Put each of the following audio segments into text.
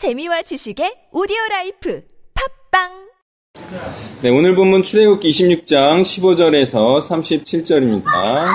재미와 지식의 오디오 라이프 팟빵 네, 오늘 본문 출애굽기 26장 15절에서 37절입니다.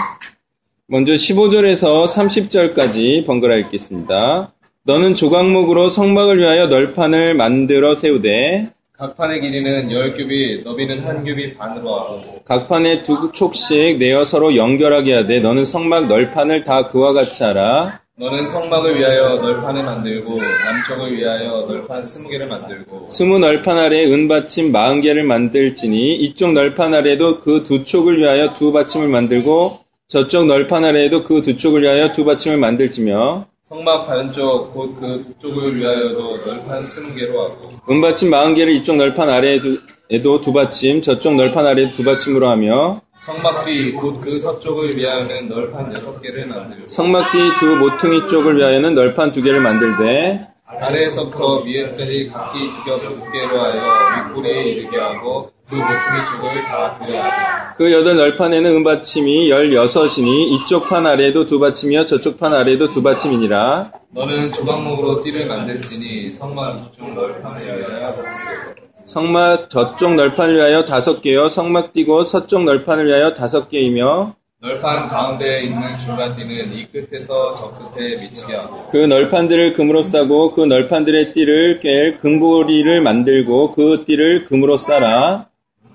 먼저 15절에서 30절까지 번갈아 읽겠습니다. 너는 조각목으로 성막을 위하여 널판을 만들어 세우되 각 판의 길이는 열 규빗, 너비는 한 규빗 반으로 하고 각 판에 두 촉씩 내어 서로 연결하게 하되 너는 성막 널판을 다 그와 같이 하라. 너는 성막을 위하여 널판을 만들고 남쪽을 위하여 널판 스무 개를 만들고 스무 널판 아래 은받침 마흔 개를 만들지니 이쪽 널판 아래도 그 두 촉을 위하여 두 받침을 만들고 저쪽 널판 아래에도 그 두 촉을 위하여 두 받침을 만들지며 성막 다른 쪽 곧그 북쪽을 위하여도 널판 스무 개로 하고 은받침 마흔 개를 이쪽 널판 아래에도 에도 두 받침 저쪽 널판 아래에도 두 받침으로 하며 성막 뒤 곧 그 서쪽을 위하여는 널판 여섯 개를 만들고 성막 뒤 두 모퉁이 쪽을 위하여는 널판 두 개를 만들되 아래에서부터 위에까지 각기 두 겹 두께로 하여 윗꼬리에 이르게 하고 그 모퉁이 쪽을 다 그려하고 그 여덟 널판에는 은받침이 열여섯이니 이쪽 판 아래에도 두 받침이요 저쪽 판 아래에도 두 받침이니라. 너는 조각목으로 띠를 만들지니 성막 이쪽 널판을 위하여 다섯 개로 성막 저쪽 널판을 위하여 다섯 개요. 성막 띠고 서쪽 널판을 위하여 다섯 개이며 널판 가운데에 있는 중간 띠는 이 끝에서 저 끝에 미치게 하고 그 널판들을 금으로 싸고 그 널판들의 띠를 깰 금고리를 만들고 그 띠를 금으로 싸라.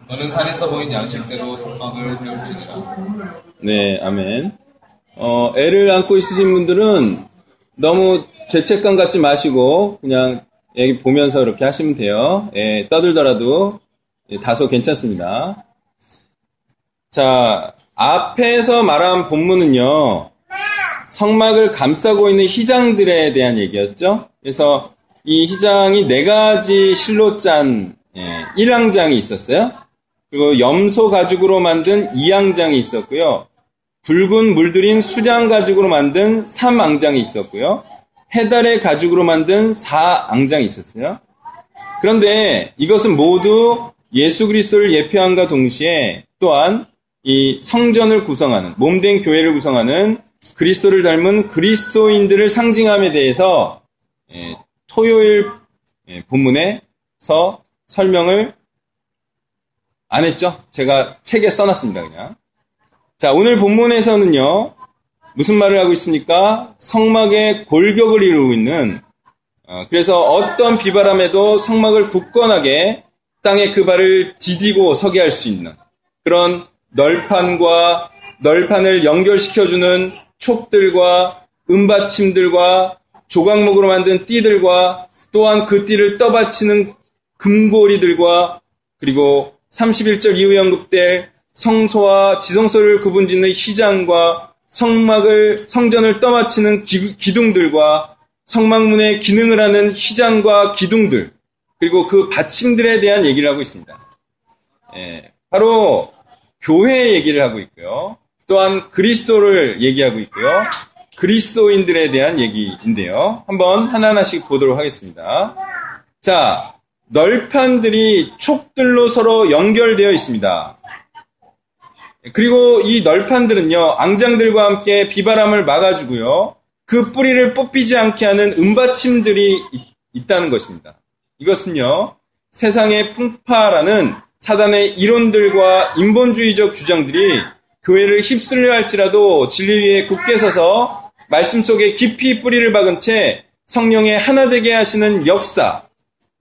너는 산에서 보인 양식대로 성막을 세울지니라. 네, 아멘. 어, 애를 안고 있으신 분들은 너무 죄책감 갖지 마시고 그냥 애기 보면서 이렇게 하시면 돼요. 예, 떠들더라도 예, 다소 괜찮습니다. 자, 앞에서 말한 본문은요, 성막을 감싸고 있는 희장들에 대한 얘기였죠. 그래서 이 희장이 네 가지 실로 짠 예, 1항장이 있었어요. 그리고 염소 가죽으로 만든 2항장이 있었고요. 붉은 물들인 수장 가죽으로 만든 3앙장이 있었고요. 해달의 가죽으로 만든 4앙장이 있었어요. 그런데 이것은 모두 예수 그리스도를 예표함과 동시에 또한 이 성전을 구성하는 몸된 교회를 구성하는 그리스도를 닮은 그리스도인들을 상징함에 대해서 예, 토요일 예, 본문에서 설명을 안 했죠. 제가 책에 써놨습니다. 그냥. 자, 오늘 본문에서는요, 무슨 말을 하고 있습니까? 성막의 골격을 이루고 있는, 어, 그래서 어떤 비바람에도 성막을 굳건하게 땅에 그 발을 디디고 서게 할 수 있는 그런 널판과 널판을 연결시켜주는 촉들과 은받침들과 조각목으로 만든 띠들과 또한 그 띠를 떠받치는 금고리들과 그리고 31절 이후에 언급될 성소와 지성소를 구분짓는 희장과 성막을 성전을 떠받치는 기, 기둥들과 성막문의 기능을 하는 희장과 기둥들 그리고 그 받침들에 대한 얘기를 하고 있습니다. 예, 바로 교회 얘기를 하고 있고요. 또한 그리스도를 얘기하고 있고요. 그리스도인들에 대한 얘기인데요. 한번 하나하나씩 보도록 하겠습니다. 자, 널판들이 촉들로 서로 연결되어 있습니다. 그리고 이 널판들은요, 앙장들과 함께 비바람을 막아주고요, 그 뿌리를 뽑히지 않게 하는 은받침들이 있, 다는 것입니다. 이것은요, 세상의 풍파라는 사단의 이론들과 인본주의적 주장들이 교회를 휩쓸려 할지라도 진리 위에 굳게 서서 말씀 속에 깊이 뿌리를 박은 채 성령의 하나 되게 하시는 역사.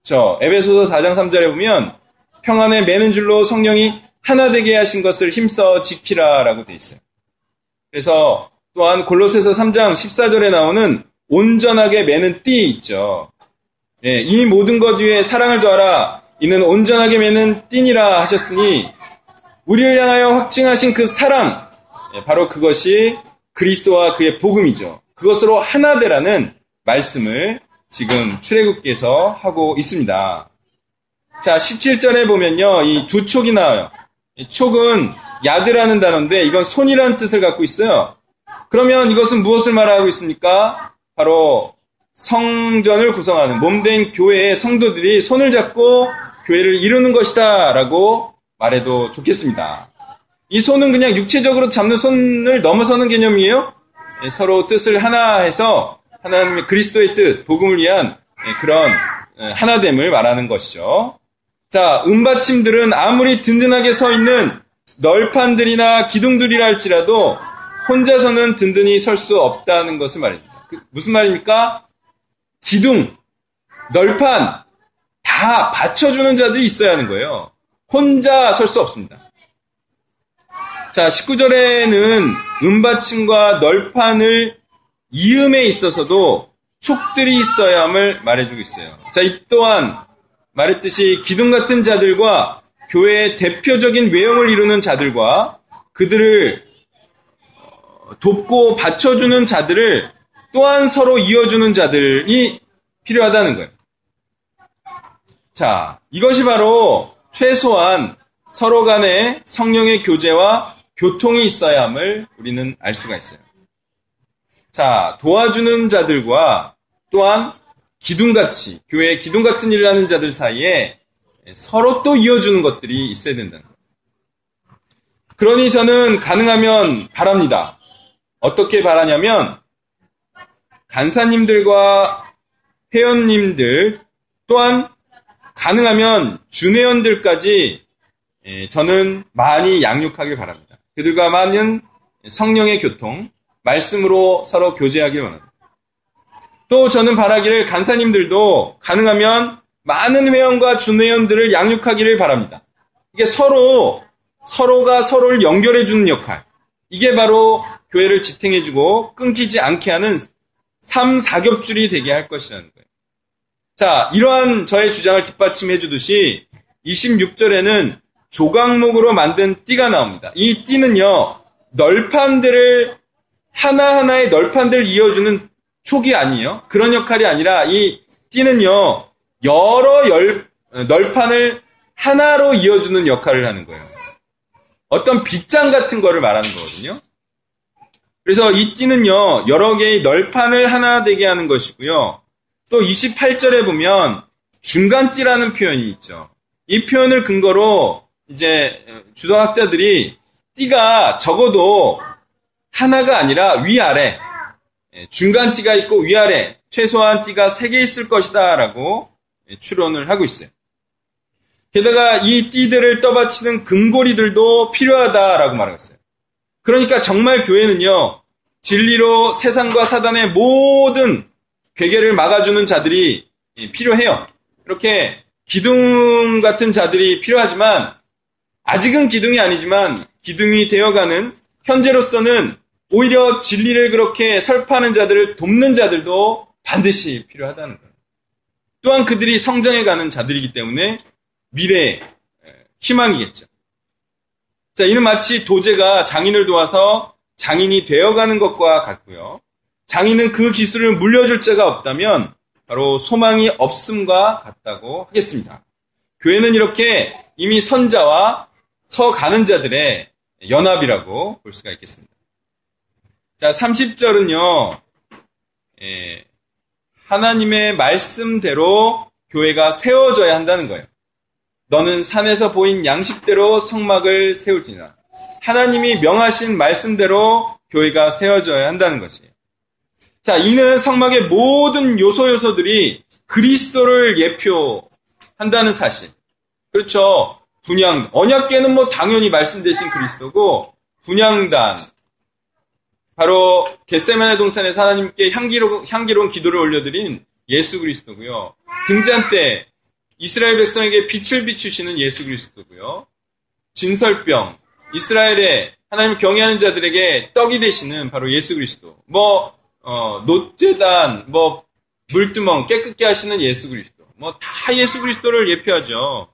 저 에베소서 4장 3절에 보면 평안에 매는 줄로 성령이 하나 되게 하신 것을 힘써 지키라라고 돼 있어요. 그래서 또한 골로새서 3장 14절에 나오는 온전하게 매는 띠 있죠. 예, 이 모든 것 위에 사랑을 더하라. 이는 온전하게 매는 띠니라 하셨으니 우리를 향하여 확증하신 그 사랑, 예, 바로 그것이 그리스도와 그의 복음이죠. 그것으로 하나 되라는 말씀을 지금 출애굽께서 하고 있습니다. 자, 17절에 보면요. 이 두 촉이 나와요. 이 촉은 야드라는 단어인데 이건 손이라는 뜻을 갖고 있어요. 그러면 이것은 무엇을 말하고 있습니까? 바로 성전을 구성하는 몸된 교회의 성도들이 손을 잡고 교회를 이루는 것이다 라고 말해도 좋겠습니다. 이 손은 그냥 육체적으로 잡는 손을 넘어서는 개념이에요. 예, 서로 뜻을 하나 해서 하나님의 그리스도의 뜻, 복음을 위한 예, 그런 예, 하나됨을 말하는 것이죠. 자, 은받침들은 아무리 든든하게 서 있는 널판들이나 기둥들이라 할지라도 혼자서는 든든히 설 수 없다는 것을 말입니다. 그, 무슨 말입니까? 기둥, 널판 다 받쳐주는 자들이 있어야 하는 거예요. 혼자 설 수 없습니다. 자, 19절에는 은받침과 널판을 이음에 있어서도 촉들이 있어야 함을 말해주고 있어요. 자, 이 또한 말했듯이 기둥 같은 자들과 교회의 대표적인 외형을 이루는 자들과 그들을 어, 돕고 받쳐주는 자들을 또한 서로 이어주는 자들이 필요하다는 거예요. 자, 이것이 바로 최소한 서로 간의 성령의 교제와 교통이 있어야 함을 우리는 알 수가 있어요. 자, 도와주는 자들과 또한 기둥같이, 교회의 기둥 같은 일을 하는 자들 사이에 서로 또 이어주는 것들이 있어야 된다는 거예요. 그러니 저는 가능하면 바랍니다. 어떻게 바라냐면, 간사님들과 회원님들 또한 가능하면 준회원들까지 예, 저는 많이 양육하길 바랍니다. 그들과 많은 성령의 교통, 말씀으로 서로 교제하길 원합니다. 또 저는 바라기를 간사님들도 가능하면 많은 회원과 준회원들을 양육하기를 바랍니다. 이게 서로 서로가 서로를 연결해 주는 역할. 이게 바로 교회를 지탱해 주고 끊기지 않게 하는 3, 4겹줄이 되게 할 것이라는 거예요. 자, 이러한 저의 주장을 뒷받침해 주듯이 26절에는 조각목으로 만든 띠가 나옵니다. 이 띠는요, 널판들을 하나하나의 널판들을 이어주는 촉이 아니에요. 그런 역할이 아니라 이 띠는요, 여러 열, 널판을 하나로 이어주는 역할을 하는 거예요. 어떤 빗장 같은 거를 말하는 거거든요. 그래서 이 띠는요, 여러 개의 널판을 하나 되게 하는 것이고요. 또 28절에 보면 중간 띠라는 표현이 있죠. 이 표현을 근거로 이제 주석학자들이 띠가 적어도 하나가 아니라 위아래 예, 중간띠가 있고 위아래 최소한 띠가 3개 있을 것이다 라고 추론을 하고 있어요. 게다가 이 띠들을 떠받치는 금고리들도 필요하다라고 말하고 있어요. 그러니까 정말 교회는요, 진리로 세상과 사단의 모든 괴계를 막아주는 자들이 필요해요. 이렇게 기둥 같은 자들이 필요하지만, 아직은 기둥이 아니지만, 기둥이 되어가는 현재로서는 오히려 진리를 그렇게 설파하는 자들을 돕는 자들도 반드시 필요하다는 거예요. 또한 그들이 성장해 가는 자들이기 때문에 미래의 희망이겠죠. 자, 이는 마치 도제가 장인을 도와서 장인이 되어가는 것과 같고요. 장인은 그 기술을 물려줄 자가 없다면 바로 소망이 없음과 같다고 하겠습니다. 교회는 이렇게 이미 선자와 서가는 자들의 연합이라고 볼 수가 있겠습니다. 자, 30절은요, 예, 하나님의 말씀대로 교회가 세워져야 한다는 거예요. 너는 산에서 보인 양식대로 성막을 세울지나. 하나님이 명하신 말씀대로 교회가 세워져야 한다는 것이에요. 자, 이는 성막의 모든 요소 요소들이 그리스도를 예표한다는 사실. 그렇죠. 분양, 언약계는 뭐 당연히 말씀 대신 그리스도고, 분양단, 바로 겟세마네 동산에서 하나님께 향기로, 향기로운 기도를 올려드린 예수 그리스도고요. 등잔 때 이스라엘 백성에게 빛을 비추시는 예수 그리스도고요. 진설병, 이스라엘의 하나님 경외하는 자들에게 떡이 되시는 바로 예수 그리스도. 뭐 어, 노재단, 뭐 물두멍 깨끗게 하시는 예수 그리스도. 뭐 다 예수 그리스도를 예표하죠.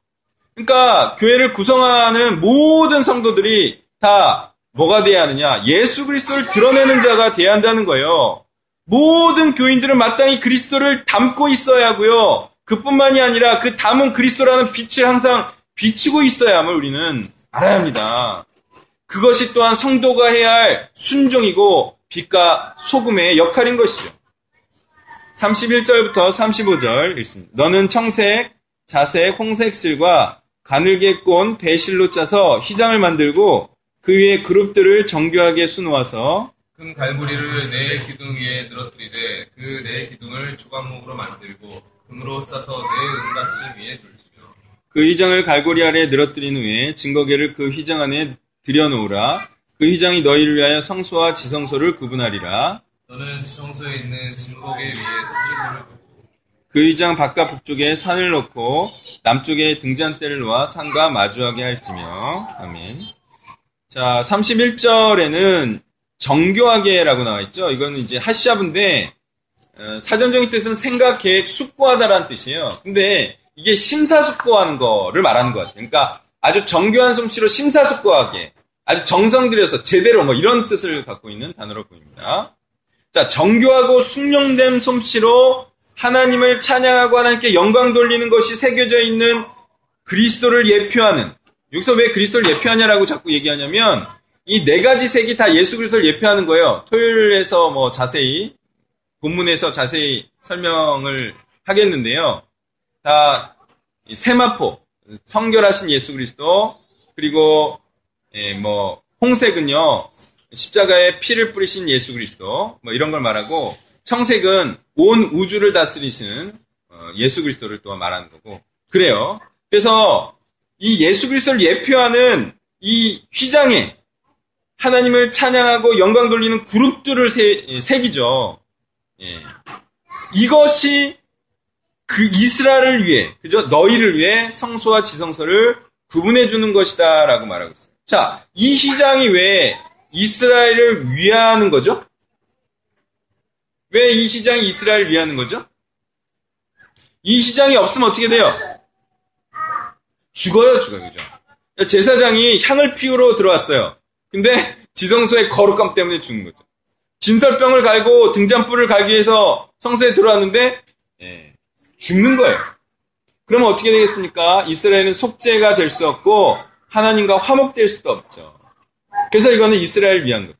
그러니까 교회를 구성하는 모든 성도들이 다 뭐가 돼야 하느냐? 예수 그리스도를 드러내는 자가 돼야 한다는 거예요. 모든 교인들은 마땅히 그리스도를 담고 있어야 하고요. 그뿐만이 아니라 그 담은 그리스도라는 빛을 항상 비치고 있어야 함을 우리는 알아야 합니다. 그것이 또한 성도가 해야 할 순종이고 빛과 소금의 역할인 것이죠. 31절부터 35절 읽습니다. 너는 청색, 자색, 홍색 실과 가늘게 꼰 배실로 짜서 휘장을 만들고 그 위에 그룹들을 정교하게 수놓아서 큰 갈무리를 내 기둥 위에 늘어뜨리되 그내 기둥을 조각목으로 만들고 금으로 싸서 내 은같이 위에 둘지며 그 휘장을 갈고리 아래에 늘어뜨린 후에 증거계를 그 휘장 안에 들여놓으라. 그 휘장이 너희를 위하여 성소와 지성소를 구분하리라. 너는 지성소에 있는 진복에 위에 두고 그 휘장 바깥 북쪽에 산을 놓고 남쪽에 등잔대를 놓아 산과 마주하게 할지며 아멘. 자, 31절에는 정교하게라고 나와 있죠. 이거는 이제 하시아브인데 어, 사전적인 뜻은 생각, 계획, 숙고하다라는 뜻이에요. 근데 이게 심사숙고하는 거를 말하는 것 같아요. 그러니까 아주 정교한 솜씨로 심사숙고하게 아주 정성 들여서 제대로 뭐 이런 뜻을 갖고 있는 단어로 보입니다. 자, 정교하고 숙련된 솜씨로 하나님을 찬양하고 하나님께 영광 돌리는 것이 새겨져 있는 그리스도를 예표하는 여기서 왜 그리스도를 예표하냐라고 자꾸 얘기하냐면 이 네 가지 색이 다 예수 그리스도를 예표하는 거예요. 토요일에서 뭐 자세히 본문에서 자세히 설명을 하겠는데요. 다 세마포 성결하신 예수 그리스도 그리고 예, 뭐 홍색은요 십자가에 피를 뿌리신 예수 그리스도 뭐 이런 걸 말하고 청색은 온 우주를 다스리시는 어, 예수 그리스도를 또한 말하는 거고 그래요. 그래서 이 예수 그리스도를 예표하는 이 휘장에 하나님을 찬양하고 영광 돌리는 그룹들을 새, 새기죠. 예. 이것이 그 이스라엘을 위해, 그죠? 너희를 위해 성소와 지성소를 구분해 주는 것이다 라고 말하고 있어요. 자, 이 휘장이 왜 이스라엘을 위하는 거죠? 왜 이 휘장이 이스라엘을 위하는 거죠? 이 휘장이 없으면 어떻게 돼요? 죽어요, 죽어요, 그죠? 제사장이 향을 피우러 들어왔어요. 근데 지성소의 거룩함 때문에 죽는 거죠. 진설병을 갈고 등잔불을 갈기 위해서 성소에 들어왔는데 예, 죽는 거예요. 그러면 어떻게 되겠습니까? 이스라엘은 속죄가 될 수 없고 하나님과 화목될 수도 없죠. 그래서 이거는 이스라엘을 위한 거죠.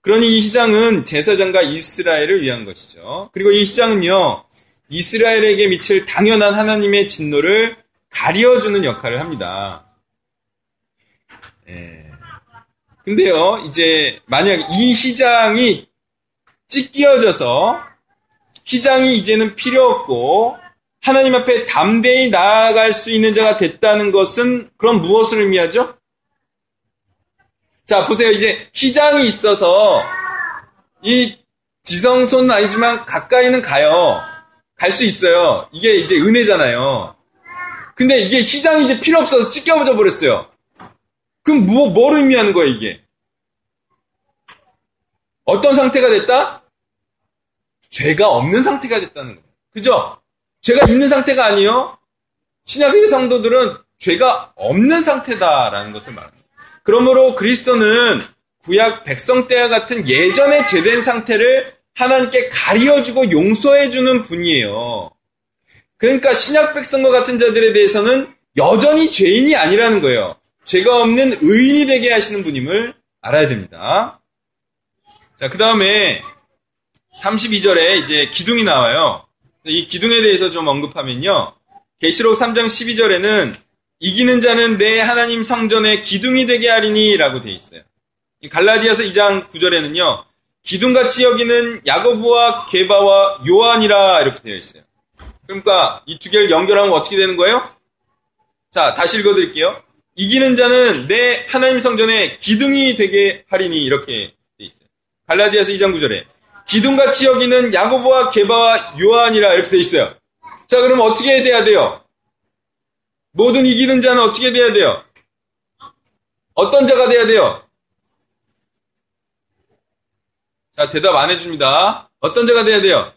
그러니 이 희장은 제사장과 이스라엘을 위한 것이죠. 그리고 이 희장은요, 이스라엘에게 미칠 당연한 하나님의 진노를 가려주는 역할을 합니다. 예. 근데요, 이제 만약 이 희장이 찢기어져서 희장이 이제는 필요 없고 하나님 앞에 담대히 나아갈 수 있는 자가 됐다는 것은 그럼 무엇을 의미하죠? 자, 보세요. 이제 희장이 있어서 이 지성소는 아니지만 가까이는 가요. 갈 수 있어요. 이게 이제 은혜잖아요. 근데 이게 희장이 이제 필요 없어서 찢겨져 버렸어요. 그럼 뭐, 뭘 의미하는 거예요, 이게? 어떤 상태가 됐다? 죄가 없는 상태가 됐다는 거예요. 그죠? 죄가 있는 상태가 아니요. 신약의 성도들은 죄가 없는 상태다라는 것을 말합니다. 그러므로 그리스도는 구약 백성 때와 같은 예전에 죄된 상태를 하나님께 가리어주고 용서해주는 분이에요. 그러니까 신약 백성과 같은 자들에 대해서는 여전히 죄인이 아니라는 거예요. 죄가 없는 의인이 되게 하시는 분임을 알아야 됩니다. 자, 그 다음에 32절에 이제 기둥이 나와요. 이 기둥에 대해서 좀 언급하면요. 계시록 3장 12절에는 이기는 자는 내 하나님 성전의 기둥이 되게 하리니 라고 되어 있어요. 갈라디아서 2장 9절에는요. 기둥같이 여기는 야고보와 게바와 요한이라 이렇게 되어 있어요. 그러니까 이 두 개를 연결하면 어떻게 되는 거예요? 자, 다시 읽어드릴게요. 이기는 자는 내 하나님 성전의 기둥이 되게 하리니 이렇게 되어 있어요. 갈라디아서 2장 9절에 기둥같이 여기는 야고보와 게바와 요한이라 이렇게 돼 있어요. 자, 그럼 어떻게 돼야 돼요? 모든 이기는 자는 어떻게 돼야 돼요? 어떤 자가 돼야 돼요? 자, 대답 안 해줍니다. 어떤 자가 돼야 돼요?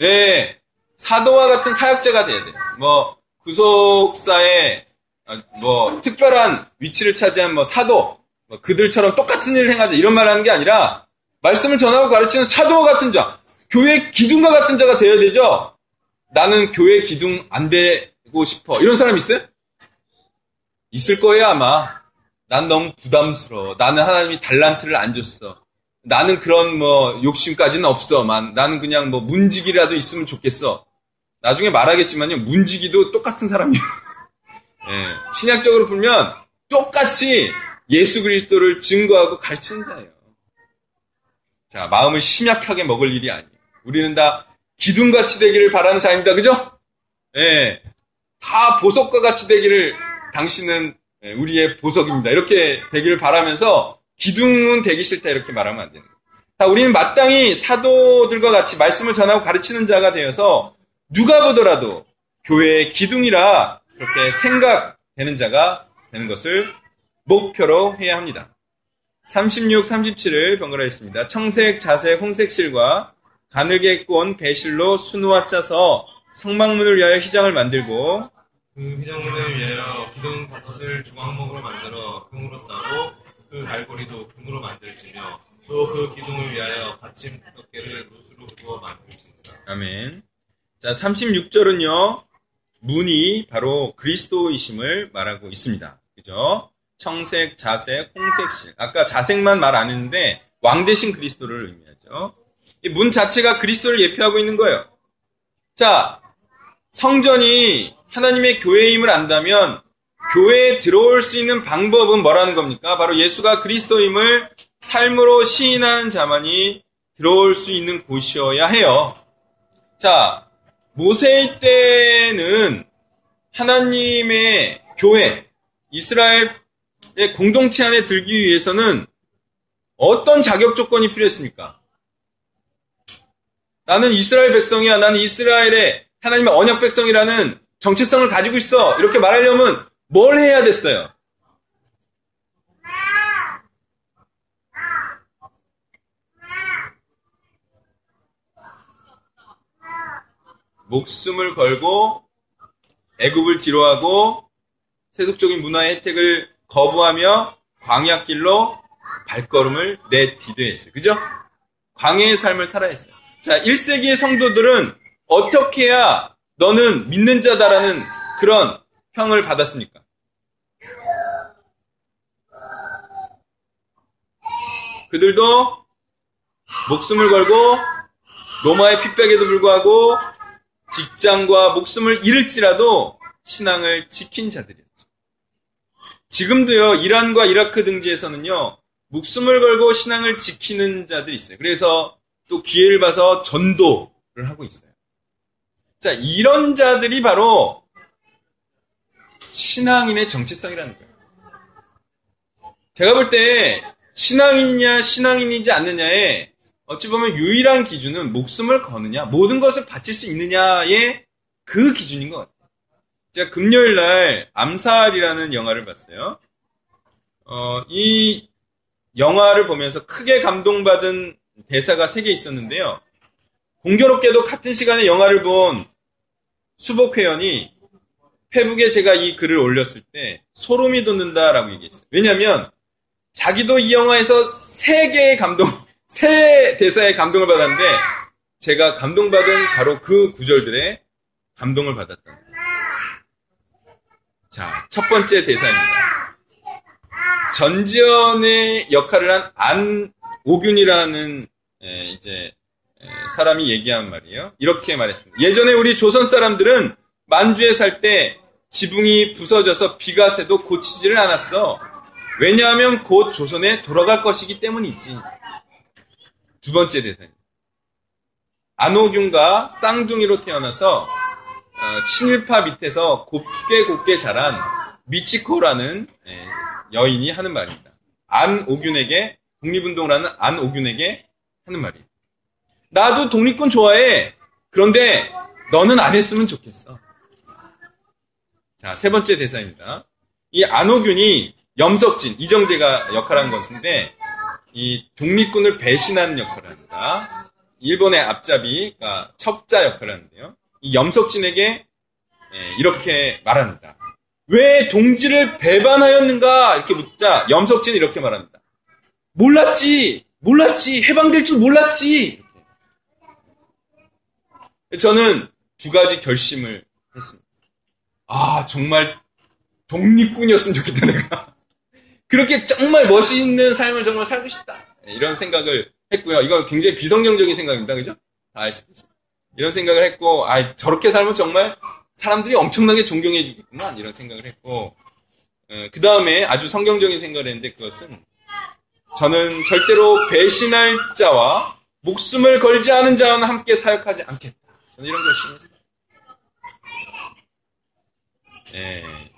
네, 사도와 같은 사역자가 돼야 돼요. 뭐, 구속사에, 아, 뭐, 특별한 위치를 차지한 뭐, 사도, 뭐 그들처럼 똑같은 일을 행하자, 이런 말 하는 게 아니라, 말씀을 전하고 가르치는 사도와 같은 자, 교회 기둥과 같은 자가 되어야 되죠? 나는 교회 기둥 안 되고 싶어. 이런 사람 있어요? 있을 거예요, 아마. 난 너무 부담스러워. 나는 하나님이 달란트를 안 줬어. 나는 그런 뭐 욕심까지는 없어. 만 나는 그냥 뭐 문지기라도 있으면 좋겠어. 나중에 말하겠지만요. 문지기도 똑같은 사람이에요. 예, 신약적으로 보면 똑같이 예수 그리스도를 증거하고 가르치는 자예요. 자, 마음을 심약하게 먹을 일이 아니에요. 우리는 다 기둥같이 되기를 바라는 자입니다. 그죠? 예. 다 보석과 같이 되기를 당신은 예, 우리의 보석입니다. 이렇게 되기를 바라면서 기둥은 되기 싫다 이렇게 말하면 안 되는 거예요. 자, 우리는 마땅히 사도들과 같이 말씀을 전하고 가르치는 자가 되어서 누가 보더라도 교회의 기둥이라 그렇게 생각되는 자가 되는 것을 목표로 해야 합니다. 36, 37을 번갈아 했습니다. 청색, 자색, 홍색 실과 가늘게 꼰 배실로 수놓아 짜서 성막문을 위하여 휘장을 만들고 그 휘장문을 위하여 기둥 다섯을 중앙목으로 만들어 금으로 싸고 그 갈고리도 금으로 만들지며 또 그 기둥을 위하여 받침 다섯 개를 노수로 부어 만들지니라. 아멘. 자, 36절은요, 문이 바로 그리스도이심을 말하고 있습니다. 그죠? 청색, 자색, 홍색실. 아까 자색만 말 안 했는데, 왕 대신 그리스도를 의미하죠. 이문 자체가 그리스도를 예표하고 있는 거예요. 자, 성전이 하나님의 교회임을 안다면, 교회에 들어올 수 있는 방법은 뭐라는 겁니까? 바로 예수가 그리스도임을 삶으로 시인하는 자만이 들어올 수 있는 곳이어야 해요. 자, 모세의 때는 하나님의 교회, 이스라엘의 공동체 안에 들기 위해서는 어떤 자격 조건이 필요했습니까? 나는 이스라엘 백성이야. 나는 이스라엘의 하나님의 언약 백성이라는 정체성을 가지고 있어. 이렇게 말하려면 뭘 해야 됐어요? 목숨을 걸고 애굽을 뒤로하고 세속적인 문화의 혜택을 거부하며 광야길로 발걸음을 내디뎌야 했어요. 그죠? 광야의 삶을 살아야 했어요. 자, 1세기의 성도들은 어떻게 해야 너는 믿는 자다라는 그런 평을 받았습니까? 그들도 목숨을 걸고 로마의 핍박에도 불구하고 직장과 목숨을 잃을지라도 신앙을 지킨 자들이었죠. 지금도요, 이란과 이라크 등지에서는요, 목숨을 걸고 신앙을 지키는 자들이 있어요. 그래서 또 기회를 봐서 전도를 하고 있어요. 자, 이런 자들이 바로 신앙인의 정체성이라는 거예요. 제가 볼 때 신앙인이냐 신앙인이지 않느냐에 어찌 보면 유일한 기준은 목숨을 거느냐, 모든 것을 바칠 수 있느냐의 그 기준인 것 같아요. 제가 금요일 날 암살이라는 영화를 봤어요. 어, 이 영화를 보면서 크게 감동받은 대사가 세 개 있었는데요. 공교롭게도 같은 시간에 영화를 본 수복 회원이 페북에 제가 이 글을 올렸을 때 소름이 돋는다라고 얘기했어요. 왜냐하면 자기도 이 영화에서 세 개의 감동, 세 대사의 감동을 받았는데 제가 감동받은 바로 그 구절들에 감동을 받았다. 자, 첫 번째 대사입니다. 전지현의 역할을 한 안오균이라는 에, 이제 에, 사람이 얘기한 말이에요. 이렇게 말했습니다. 예전에 우리 조선 사람들은 만주에 살 때 지붕이 부서져서 비가 새도 고치지를 않았어. 왜냐하면 곧 조선에 돌아갈 것이기 때문이지. 두 번째 대사입니다. 안호균과 쌍둥이로 태어나서 어, 친일파 밑에서 곱게 곱게 자란 미치코라는 예, 여인이 하는 말입니다. 안오균에게 독립운동을 하는 안오균에게 하는 말이에요. 나도 독립군 좋아해. 그런데 너는 안 했으면 좋겠어. 자, 세 번째 대사입니다. 이 안호균이 염석진, 이정재가 역할한 것인데, 이 독립군을 배신하는 역할을 합니다. 일본의 앞잡이, 그러니까 첩자 역할을 하는데요. 이 염석진에게 예, 이렇게 말합니다. 왜 동지를 배반하였는가? 이렇게 묻자 염석진이 이렇게 말합니다. 몰랐지, 몰랐지, 해방될 줄 몰랐지. 저는 두 가지 결심을 했습니다. 아, 정말 독립군이었으면 좋겠다, 내가. 그렇게 정말 멋있는 삶을 정말 살고 싶다. 네, 이런 생각을 했고요. 이거 굉장히 비성경적인 생각입니다. 그죠? 다 아시듯이. 이런 생각을 했고, 아, 저렇게 살면 정말 사람들이 엄청나게 존경해 주겠구만. 이런 생각을 했고, 어, 그 다음에 아주 성경적인 생각을 했는데 그것은 저는 절대로 배신할 자와 목숨을 걸지 않은 자와는 함께 사역하지 않겠다. 저는 이런 걸 싫어해요. 예.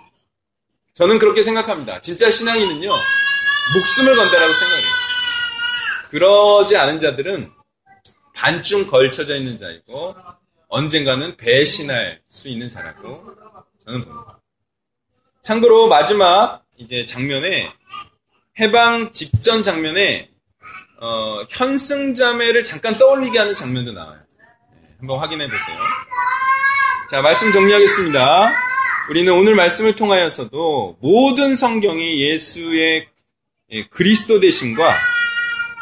저는 그렇게 생각합니다. 진짜 신앙인은요, 목숨을 건다라고 생각해요. 그러지 않은 자들은 반쯤 걸쳐져 있는 자이고, 언젠가는 배신할 수 있는 자라고 저는 봅니다. 참고로 마지막 이제 장면에 해방 직전 장면에 어, 현승자매를 잠깐 떠올리게 하는 장면도 나와요. 네, 한번 확인해 보세요. 자, 말씀 정리하겠습니다. 우리는 오늘 말씀을 통하여서도 모든 성경이 예수의 예, 그리스도 되심과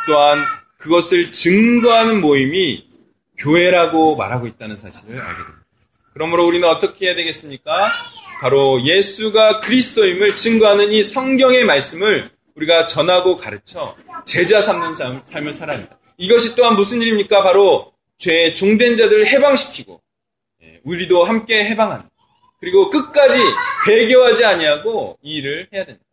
또한 그것을 증거하는 모임이 교회라고 말하고 있다는 사실을 알게 됩니다. 그러므로 우리는 어떻게 해야 되겠습니까? 바로 예수가 그리스도임을 증거하는 이 성경의 말씀을 우리가 전하고 가르쳐 제자 삼는 삶을 살아야 합니다. 이것이 또한 무슨 일입니까? 바로 죄 종된 자들을 해방시키고 예, 우리도 함께 해방하는 그리고 끝까지 배교하지 아니하고 이 일을 해야 됩니다.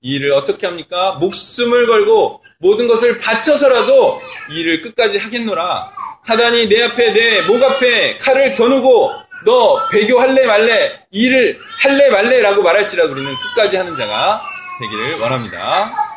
이 일을 어떻게 합니까? 목숨을 걸고 모든 것을 바쳐서라도 이 일을 끝까지 하겠노라. 사단이 내 앞에 내 목 앞에 칼을 겨누고 너 배교할래 말래 이 일을 할래 말래라고 말할지라도 우리는 끝까지 하는 자가 되기를 원합니다.